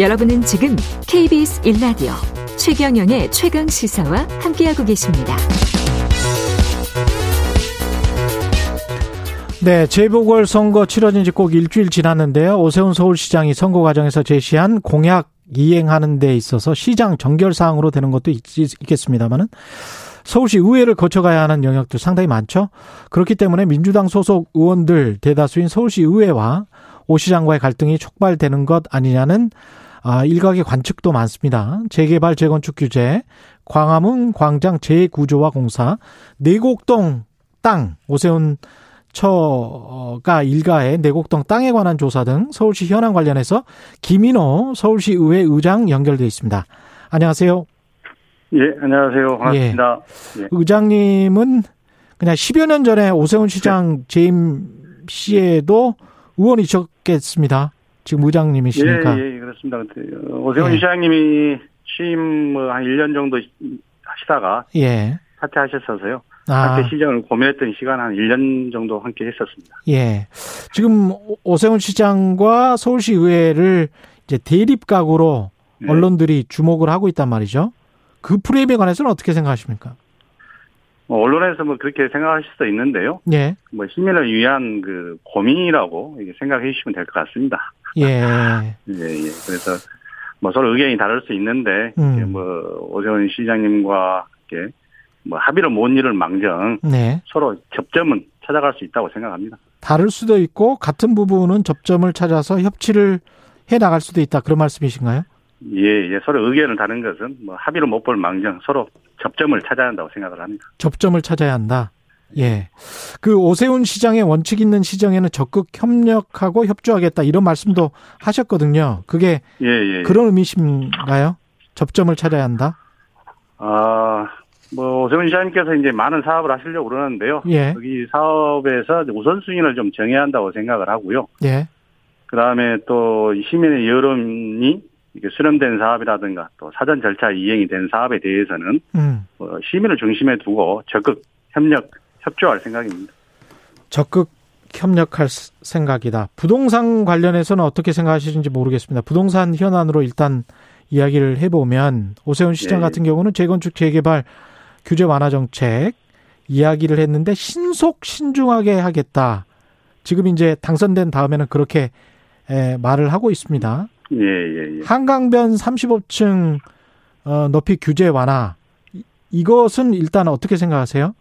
여러분은 지금 KBS 1라디오 최경영의 최강 시사와 함께하고 계십니다. 네, 재보궐 선거 치러진 지 꼭 일주일 지났는데요. 오세훈 서울시장이 선거 과정에서 제시한 공약 이행하는 데 있어서 시장 정결 사항으로 되는 것도 있, 겠습니다만은 서울시 의회를 거쳐가야 하는 영역도 상당히 많죠. 그렇기 때문에 민주당 소속 의원들 대다수인 서울시 의회와 오 시장과의 갈등이 촉발되는 것 아니냐는 아, 일각의 관측도 많습니다. 재개발 재건축 규제, 광화문 광장 재구조화 공사, 내곡동 땅, 오세훈 처가 일가의 내곡동 땅에 관한 조사 등 서울시 현안 관련해서 김인호 서울시 의회 의장 연결돼 있습니다. 안녕하세요. 예, 안녕하세요. 반갑습니다. 예. 예. 의장님은 그냥 10여 년 전에 오세훈 시장 네. 재임 시에도 의원이셨겠습니다. 지금 의장님이시니까. 예, 예, 그렇습니다. 어, 오세훈 예. 시장님이 취임 뭐한 1년 정도 하시다가 예. 사퇴하셨어서요. 아. 함께 시장을 고민했던 시간 한 1년 정도 함께 했었습니다. 예. 지금 오세훈 시장과 서울시 의회를 이제 대립 각으로 네. 언론들이 주목을 하고 있단 말이죠. 그 프레임에 관해서는 어떻게 생각하십니까? 뭐 언론에서 뭐 그렇게 생각하실 수도 있는데요. 예. 뭐 시민을 위한 그 고민이라고 생각해 주시면 될 것 같습니다. 예. 예, 예. 그래서 뭐 서로 의견이 다를 수 있는데 음. 뭐 오세훈 시장님과 이렇게 뭐 합의를 못 이룰 망정 네. 서로 접점은 찾아갈 수 있다고 생각합니다. 다를 수도 있고 같은 부분은 접점을 찾아서 협치를 해 나갈 수도 있다 그런 말씀이신가요? 예, 예. 서로 의견을 다른 것은 뭐 합의를 못 볼 망정 서로 접점을 찾아야 한다고 생각을 합니다. 접점을 찾아야 한다. 예. 그 오세훈 시장의 원칙 있는 시정에는 적극 협력하고 협조하겠다 이런 말씀도 하셨거든요. 그게 예, 예, 예. 그런 의미신가요? 접점을 찾아야 한다. 아, 뭐 오세훈 시장님께서 이제 많은 사업을 하시려고 그러는데요. 예. 여기 사업에서 우선순위를 좀 정해야 한다고 생각을 하고요. 예. 그 다음에 또 시민의 여론이 이게 수렴된 사업이라든가 또 사전 절차 이행이 된 사업에 대해서는 음. 어, 시민을 중심에 두고 적극 협력 협조할 생각입니다. 적극 협력할 생각이다. 부동산 관련해서는 어떻게 생각하시는지 모르겠습니다. 부동산 현안으로 일단 이야기를 해보면 오세훈 시장 네. 같은 경우는 재건축 재개발 규제 완화 정책 이야기를 했는데 신속 신중하게 하겠다. 지금 이제 당선된 다음에는 그렇게 말을 하고 있습니다. 예, 예, 예. 한강변 35층 어, 높이 규제 완화 이것은 일단 어떻게 생각하세요?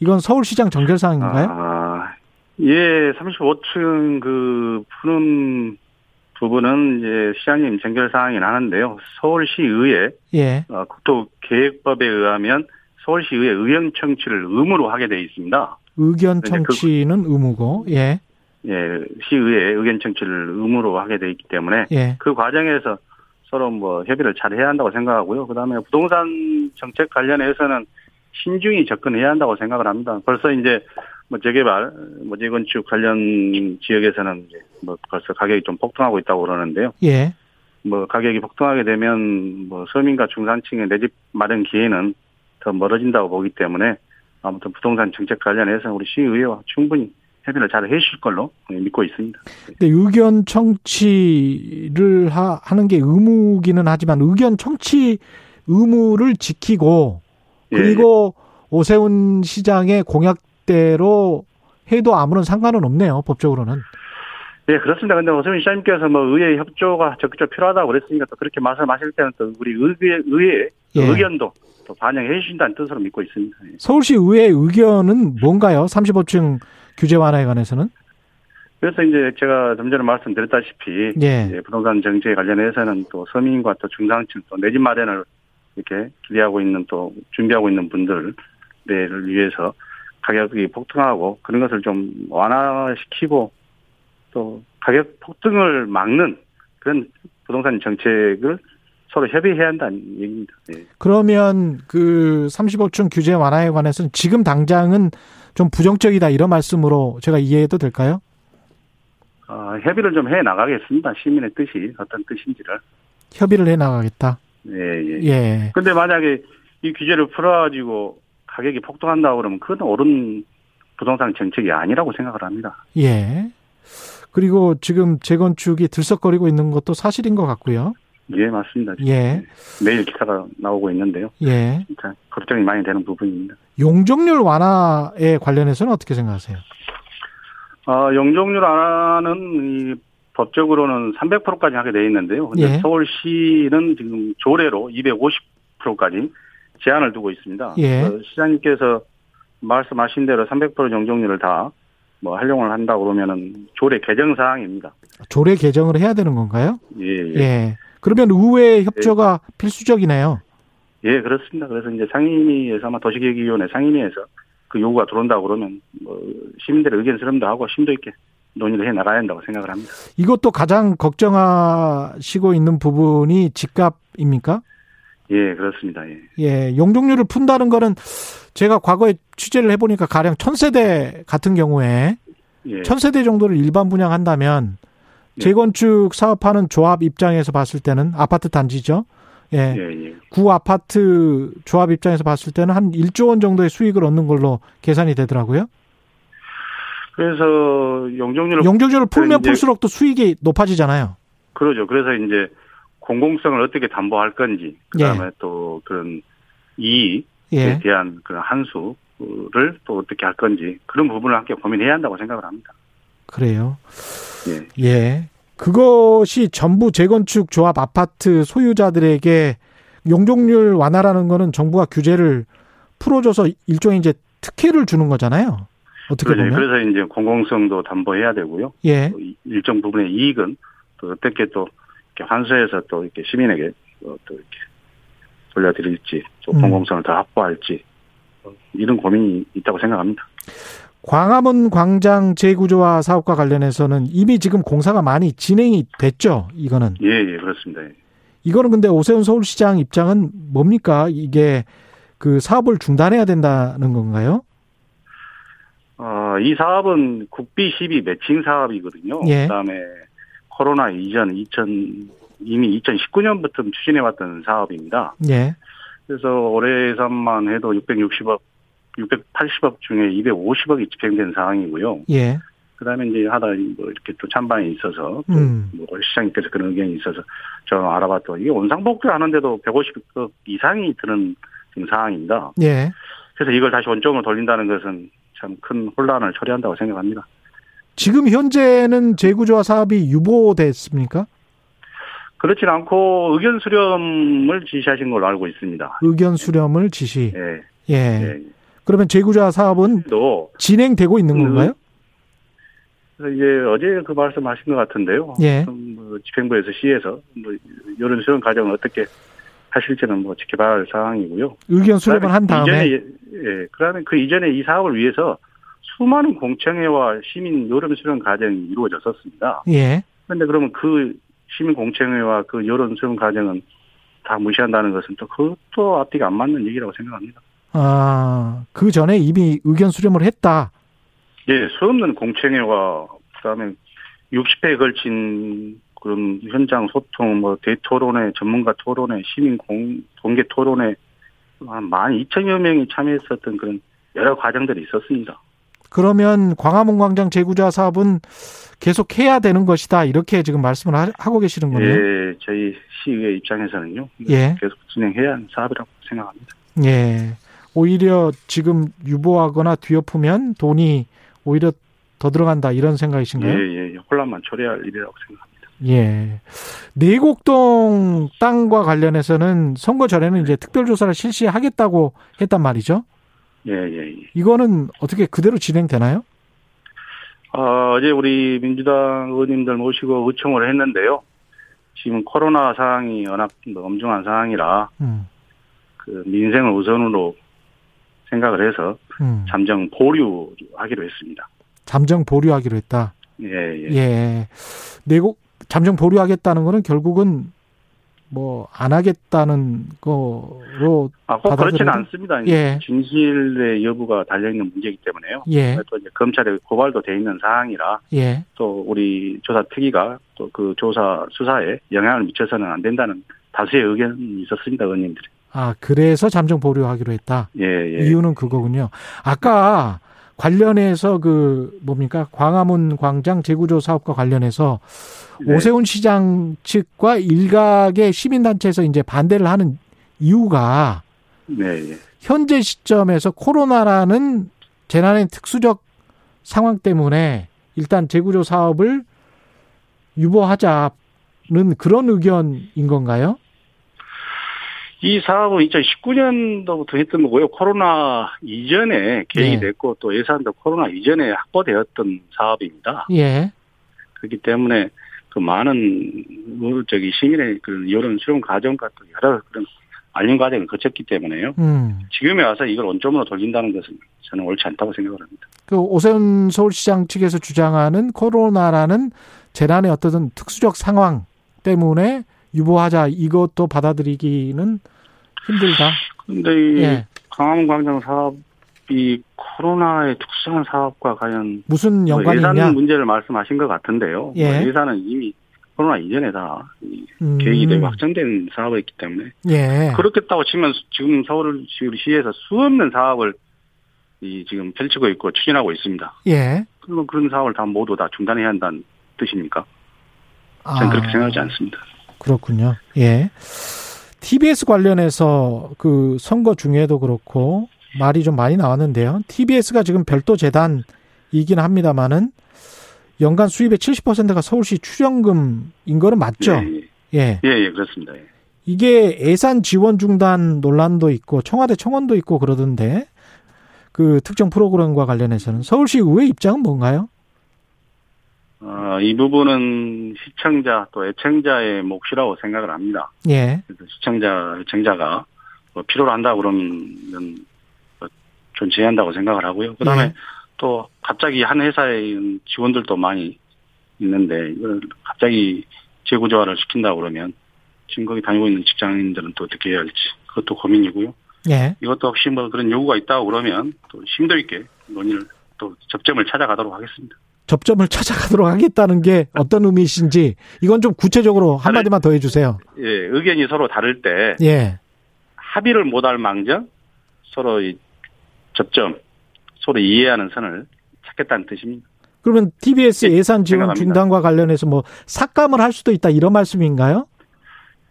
이건 서울시장 정결 사항인가요? 아, 예, 35층 그 푸는 부분은 이제 시장님 정결 사항이 나는데요. 서울시의회 예. 어, 국토계획법에 의하면 서울시의회 의견 청취를 의무로 하게 돼 있습니다. 의견 그 청취는 그, 의무고, 예. 예, 시의회 의견 청취를 의무로 하게 돼 있기 때문에 예. 그 과정에서 서로 뭐 협의를 잘 해야 한다고 생각하고요. 그다음에 부동산 정책 관련해서는 신중히 접근해야 한다고 생각을 합니다. 벌써 이제 뭐 재개발, 뭐 재건축 관련 지역에서는 이제 뭐 벌써 가격이 좀 폭등하고 있다고 그러는데요. 예. 뭐 가격이 폭등하게 되면 뭐 서민과 중산층의 내 집 마련 기회는 더 멀어진다고 보기 때문에 아무튼 부동산 정책 관련해서 우리 시의회와 충분히 협의를 잘 해주실 걸로 믿고 있습니다. 근데 의견 청취를 하, 하는 게 의무기는 하지만 의견 청취 의무를 지키고 예, 그리고 예. 오세훈 시장의 공약대로 해도 아무런 상관은 없네요 법적으로는. 예, 그렇습니다. 근데 오세훈 시장님께서 뭐 의회 협조가 적극적으로 필요하다고 그랬으니까 또 그렇게 말씀하실 때는 또 우리 의회, 의회 예. 의견도 또 반영해 주신다는 뜻으로 믿고 있습니다. 예. 서울시 의회 의견은 뭔가요? 35층 규제 완화에 관해서는? 그래서 이제 제가 좀 전에 말씀드렸다시피 예. 부동산 정책에 관련해서는 또 서민과 또 중상층 또 내 집 마련을 이렇게 기대하고 있는 또 준비하고 있는 분들을 위해서 가격이 폭등하고 그런 것을 좀 완화시키고 또 가격 폭등을 막는 그런 부동산 정책을 서로 협의해야 한다는 얘기입니다. 네. 그러면 그 35층 규제 완화에 관해서는 지금 당장은 좀 부정적이다 이런 말씀으로 제가 이해해도 될까요? 어, 협의를 좀 해 나가겠습니다. 시민의 뜻이 어떤 뜻인지를. 협의를 해 나가겠다. 예, 예. 예. 근데 만약에 이 규제를 풀어가지고 가격이 폭등한다고 그러면 그건 옳은 부동산 정책이 아니라고 생각을 합니다. 예. 그리고 지금 재건축이 들썩거리고 있는 것도 사실인 것 같고요. 예, 맞습니다. 예. 매일 기사가 나오고 있는데요. 예. 진짜 걱정이 많이 되는 부분입니다. 용적률 완화에 관련해서는 어떻게 생각하세요? 아, 용적률 완화는 이 법적으로는 300%까지 하게 돼 있는데요. 근데 예. 서울시는 지금 조례로 250%까지 제한을 두고 있습니다. 예. 시장님께서 말씀하신 대로 300% 용적률을 다 뭐 활용을 한다 그러면은 조례 개정 사항입니다. 조례 개정을 해야 되는 건가요? 예. 예. 예. 그러면 의회 협조가 예. 필수적이네요. 예, 그렇습니다. 그래서 이제 상임위에서 아마 도시계획위원회 상임위에서 그 요구가 들어온다 그러면 뭐 시민들의 의견 수렴도 하고 심도 있게 논의를 해 나가야 한다고 생각을 합니다. 이것도 가장 걱정하시고 있는 부분이 집값입니까? 예, 그렇습니다. 예. 예, 용적률을 푼다는 거는 제가 과거에 취재를 해보니까 가령 천세대 같은 경우에 예. 천세대 정도를 일반 분양한다면 예. 재건축 사업하는 조합 입장에서 봤을 때는 아파트 단지죠. 예. 예, 예. 구 아파트 조합 입장에서 봤을 때는 한 1조 원 정도의 수익을 얻는 걸로 계산이 되더라고요. 그래서 용적률을 용적률을 풀면 풀수록 또 수익이 높아지잖아요. 그러죠. 그래서 이제 공공성을 어떻게 담보할 건지 그다음에 예. 또 그런 이익에 예. 대한 그런 한수를 또 어떻게 할 건지 그런 부분을 함께 고민해야 한다고 생각을 합니다. 그래요. 예. 예. 그것이 전부 재건축 조합 아파트 소유자들에게 용적률 완화라는 거는 정부가 규제를 풀어줘서 일종의 이제 특혜를 주는 거잖아요. 어떻게. 보면. 그래서 이제 공공성도 담보해야 되고요. 예. 일정 부분의 이익은 또 어떻게 또 이렇게 환수해서 또 이렇게 시민에게 또 이렇게 돌려드릴지, 또 음. 공공성을 더 확보할지 이런 고민이 있다고 생각합니다. 광화문 광장 재구조화 사업과 관련해서는 이미 지금 공사가 많이 진행이 됐죠. 이거는. 예, 예, 그렇습니다. 예. 이거는 근데 오세훈 서울시장 입장은 뭡니까? 이게 그 사업을 중단해야 된다는 건가요? 어, 이 사업은 국비 12 매칭 사업이거든요. 예. 그다음에 코로나 이전 2000 이미 2019년부터 추진해왔던 사업입니다. 예. 그래서 올해 예산만 해도 660억, 680억 중에 250억이 집행된 상황이고요. 예. 그다음에 이제 하다 뭐 이렇게 또 찬반이 있어서 음. 뭐 시장님께서 그런 의견이 있어서 저 알아봤더니 이게 원상복구 하는데도 150억 이상이 드는 지금 상황입니다. 예. 그래서 이걸 다시 원점으로 돌린다는 것은 참 큰 혼란을 초래한다고 생각합니다. 지금 현재는 재구조화 사업이 유보됐습니까? 그렇진 않고 의견 수렴을 지시하신 걸로 알고 있습니다. 의견 수렴을 지시. 예. 예. 예. 그러면 재구조화 사업은 또 진행되고 있는 건가요? 그래서 이제 어제 그 말씀하신 것 같은데요. 예. 뭐 집행부에서 시에서 뭐 이런 수렴 과정을 어떻게 하실지는 뭐 지켜봐야 할 상황이고요. 의견 수렴을 한 다음에 이전에 예, 그다음에 그 이전에 이 사업을 위해서 수많은 공청회와 시민 여론 수렴 과정이 이루어졌었습니다. 예. 그런데 그러면 그 시민 공청회와 그 여론 수렴 과정은 다 무시한다는 것은 또 그것도 앞뒤가 안 맞는 얘기라고 생각합니다. 아, 그 전에 이미 의견 수렴을 했다. 예, 수없는 공청회와 그다음에 60회에 걸친 그런 현장 소통, 뭐 대토론회, 전문가 토론회, 시민 공, 공개 토론회 한 1 2 0여 명이 참여했었던 그런 여러 과정들이 있었습니다. 그러면 광화문 광장 재구조화 사업은 계속 해야 되는 것이다 이렇게 지금 말씀을 하고 계시는 거네요. 예, 저희 시의 입장에서는요. 예. 계속 진행해야 하는 사업이라고 생각합니다. 예. 오히려 지금 유보하거나 뒤엎으면 돈이 오히려 더 들어간다 이런 생각이신가요? 예, 예. 혼란만 초래할 일이라고 생각합니다. 예. 내곡동 땅과 관련해서는 선거 전에는 이제 특별조사를 실시하겠다고 했단 말이죠. 예, 예, 예. 이거는 어떻게 그대로 진행되나요? 어, 어제 우리 민주당 의원님들 모시고 의청을 했는데요. 지금 코로나 상황이 워낙 엄중한 상황이라, 음. 그 민생을 우선으로 생각을 해서 음. 잠정 보류하기로 했습니다. 잠정 보류하기로 했다. 예, 예. 예. 내곡 잠정 보류하겠다는 거는 결국은 뭐 안 하겠다는 거로 아, 꼭 그렇지는 않습니다. 예. 진실의 여부가 달려 있는 문제이기 때문에요. 예. 또 이제 검찰에 고발도 돼 있는 사항이라 예. 또 우리 조사 특위가 또 그 조사 수사에 영향을 미쳐서는 안 된다는 다수의 의견이 있었습니다, 의원님들이. 아, 그래서 잠정 보류하기로 했다. 예, 예. 이유는 그거군요. 아까 관련해서 그 뭡니까 광화문 광장 재구조 사업과 관련해서 네. 오세훈 시장 측과 일각의 시민단체에서 이제 반대를 하는 이유가 네. 현재 시점에서 코로나라는 재난의 특수적 상황 때문에 일단 재구조 사업을 유보하자는 그런 의견인 건가요? 이 사업은 2019년도부터 했던 거고요. 코로나 이전에 계획이 네. 됐고 또 예산도 코로나 이전에 확보되었던 사업입니다. 예. 그렇기 때문에 그 많은 저기 시민의 그런 여론 수용 과정과 또 여러 그런 알림 과정을 거쳤기 때문에요. 음. 지금에 와서 이걸 원점으로 돌린다는 것은 저는 옳지 않다고 생각을 합니다. 그 오세훈 서울시장 측에서 주장하는 코로나라는 재난의 어떤 특수적 상황 때문에 유보하자 이것도 받아들이기는 힘들다. 근데 이 예. 강화문 광장 사업이 코로나의 특수한 사업과 과연 무슨 뭐 연관이 예산 있냐? 문제를 말씀하신 것 같은데요. 예. 뭐 예산은 이미 코로나 이전에 다 음. 계획이 되고 확정된 사업이었기 때문에 예. 그렇겠다고 치면 지금 서울시에서 수없는 사업을 이 지금 펼치고 있고 추진하고 있습니다. 예. 그러면 그런 사업을 다 모두 다 중단해야 한다는 뜻입니까? 저는 아. 그렇게 생각하지 않습니다. 그렇군요. 예. TBS 관련해서 그 선거 중에도 그렇고 말이 좀 많이 나왔는데요. TBS가 지금 별도 재단이긴 합니다만은 연간 수입의 70%가 서울시 출연금인 거는 맞죠? 예, 예, 예, 예 그렇습니다. 예. 이게 예산 지원 중단 논란도 있고 청와대 청원도 있고 그러던데 그 특정 프로그램과 관련해서는 서울시 의회 입장은 뭔가요? 어, 이 부분은 시청자 또 애청자의 몫이라고 생각을 합니다. 예. 시청자, 애청자가 뭐 필요로 한다 그러면 존재한다고 생각을 하고요. 그 다음에 예. 또 갑자기 한 회사의 직원들도 많이 있는데 이걸 갑자기 재구조화를 시킨다 그러면 지금 거기 다니고 있는 직장인들은 또 어떻게 해야 할지 그것도 고민이고요. 예. 이것도 혹시 뭐 그런 요구가 있다고 그러면 또 심도 있게 논의를 또 접점을 찾아가도록 하겠습니다. 접점을 찾아가도록 하겠다는 게 어떤 의미이신지 이건 좀 구체적으로 한마디만 더 해주세요. 예, 의견이 서로 다를 때 예. 합의를 못할 망정 서로 이 접점 서로 이해하는 선을 찾겠다는 뜻입니다. 그러면 TBS 예, 예산 지원 중단과 관련해서 뭐 삭감을 할 수도 있다 이런 말씀인가요?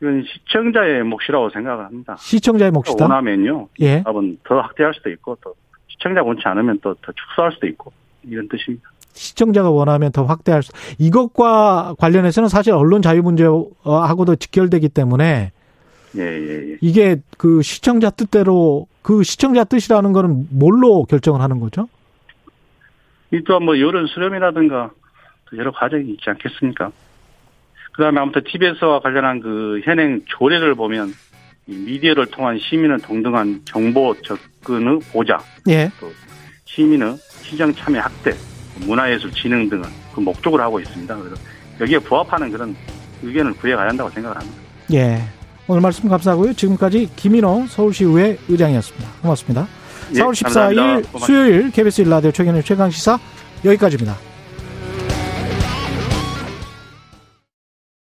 이건 시청자의 몫이라고 생각합니다. 시청자의 몫이다. 원하면요. 예. 답은 더 확대할 수도 있고 또 시청자 원치 않으면 또 더 축소할 수도 있고 이런 뜻입니다. 시청자가 원하면 더 확대할 수. 이것과 관련해서는 사실 언론 자유 문제하고도 직결되기 때문에 예, 예, 예. 이게 그 시청자 뜻대로 그 시청자 뜻이라는 거는 뭘로 결정을 하는 거죠? 이 또한 뭐 여론 수렴이라든가 여러 과정이 있지 않겠습니까? 그 다음에 아무튼 TBS와 관련한 그 현행 조례를 보면 미디어를 통한 시민의 동등한 정보 접근의 보장, 예. 또 시민의 시장 참여 확대, 문화예술 진흥 등은 그 목적으로 하고 있습니다. 그래서 여기에 부합하는 그런 의견을 구해가야 한다고 생각을 합니다. 예. 오늘 말씀 감사하고요. 지금까지 김인호 서울시의회 의장이었습니다. 고맙습니다. 예, 4월 14일 수요일 KBS 일라디오 최경의 최강시사 여기까지입니다.